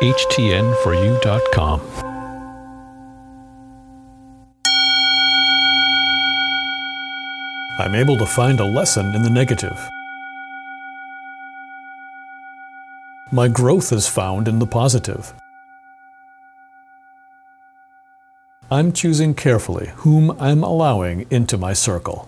htnforyou.com. I'm able to find a lesson in the negative. My growth is found in the positive. I'm choosing carefully whom I'm allowing into my circle.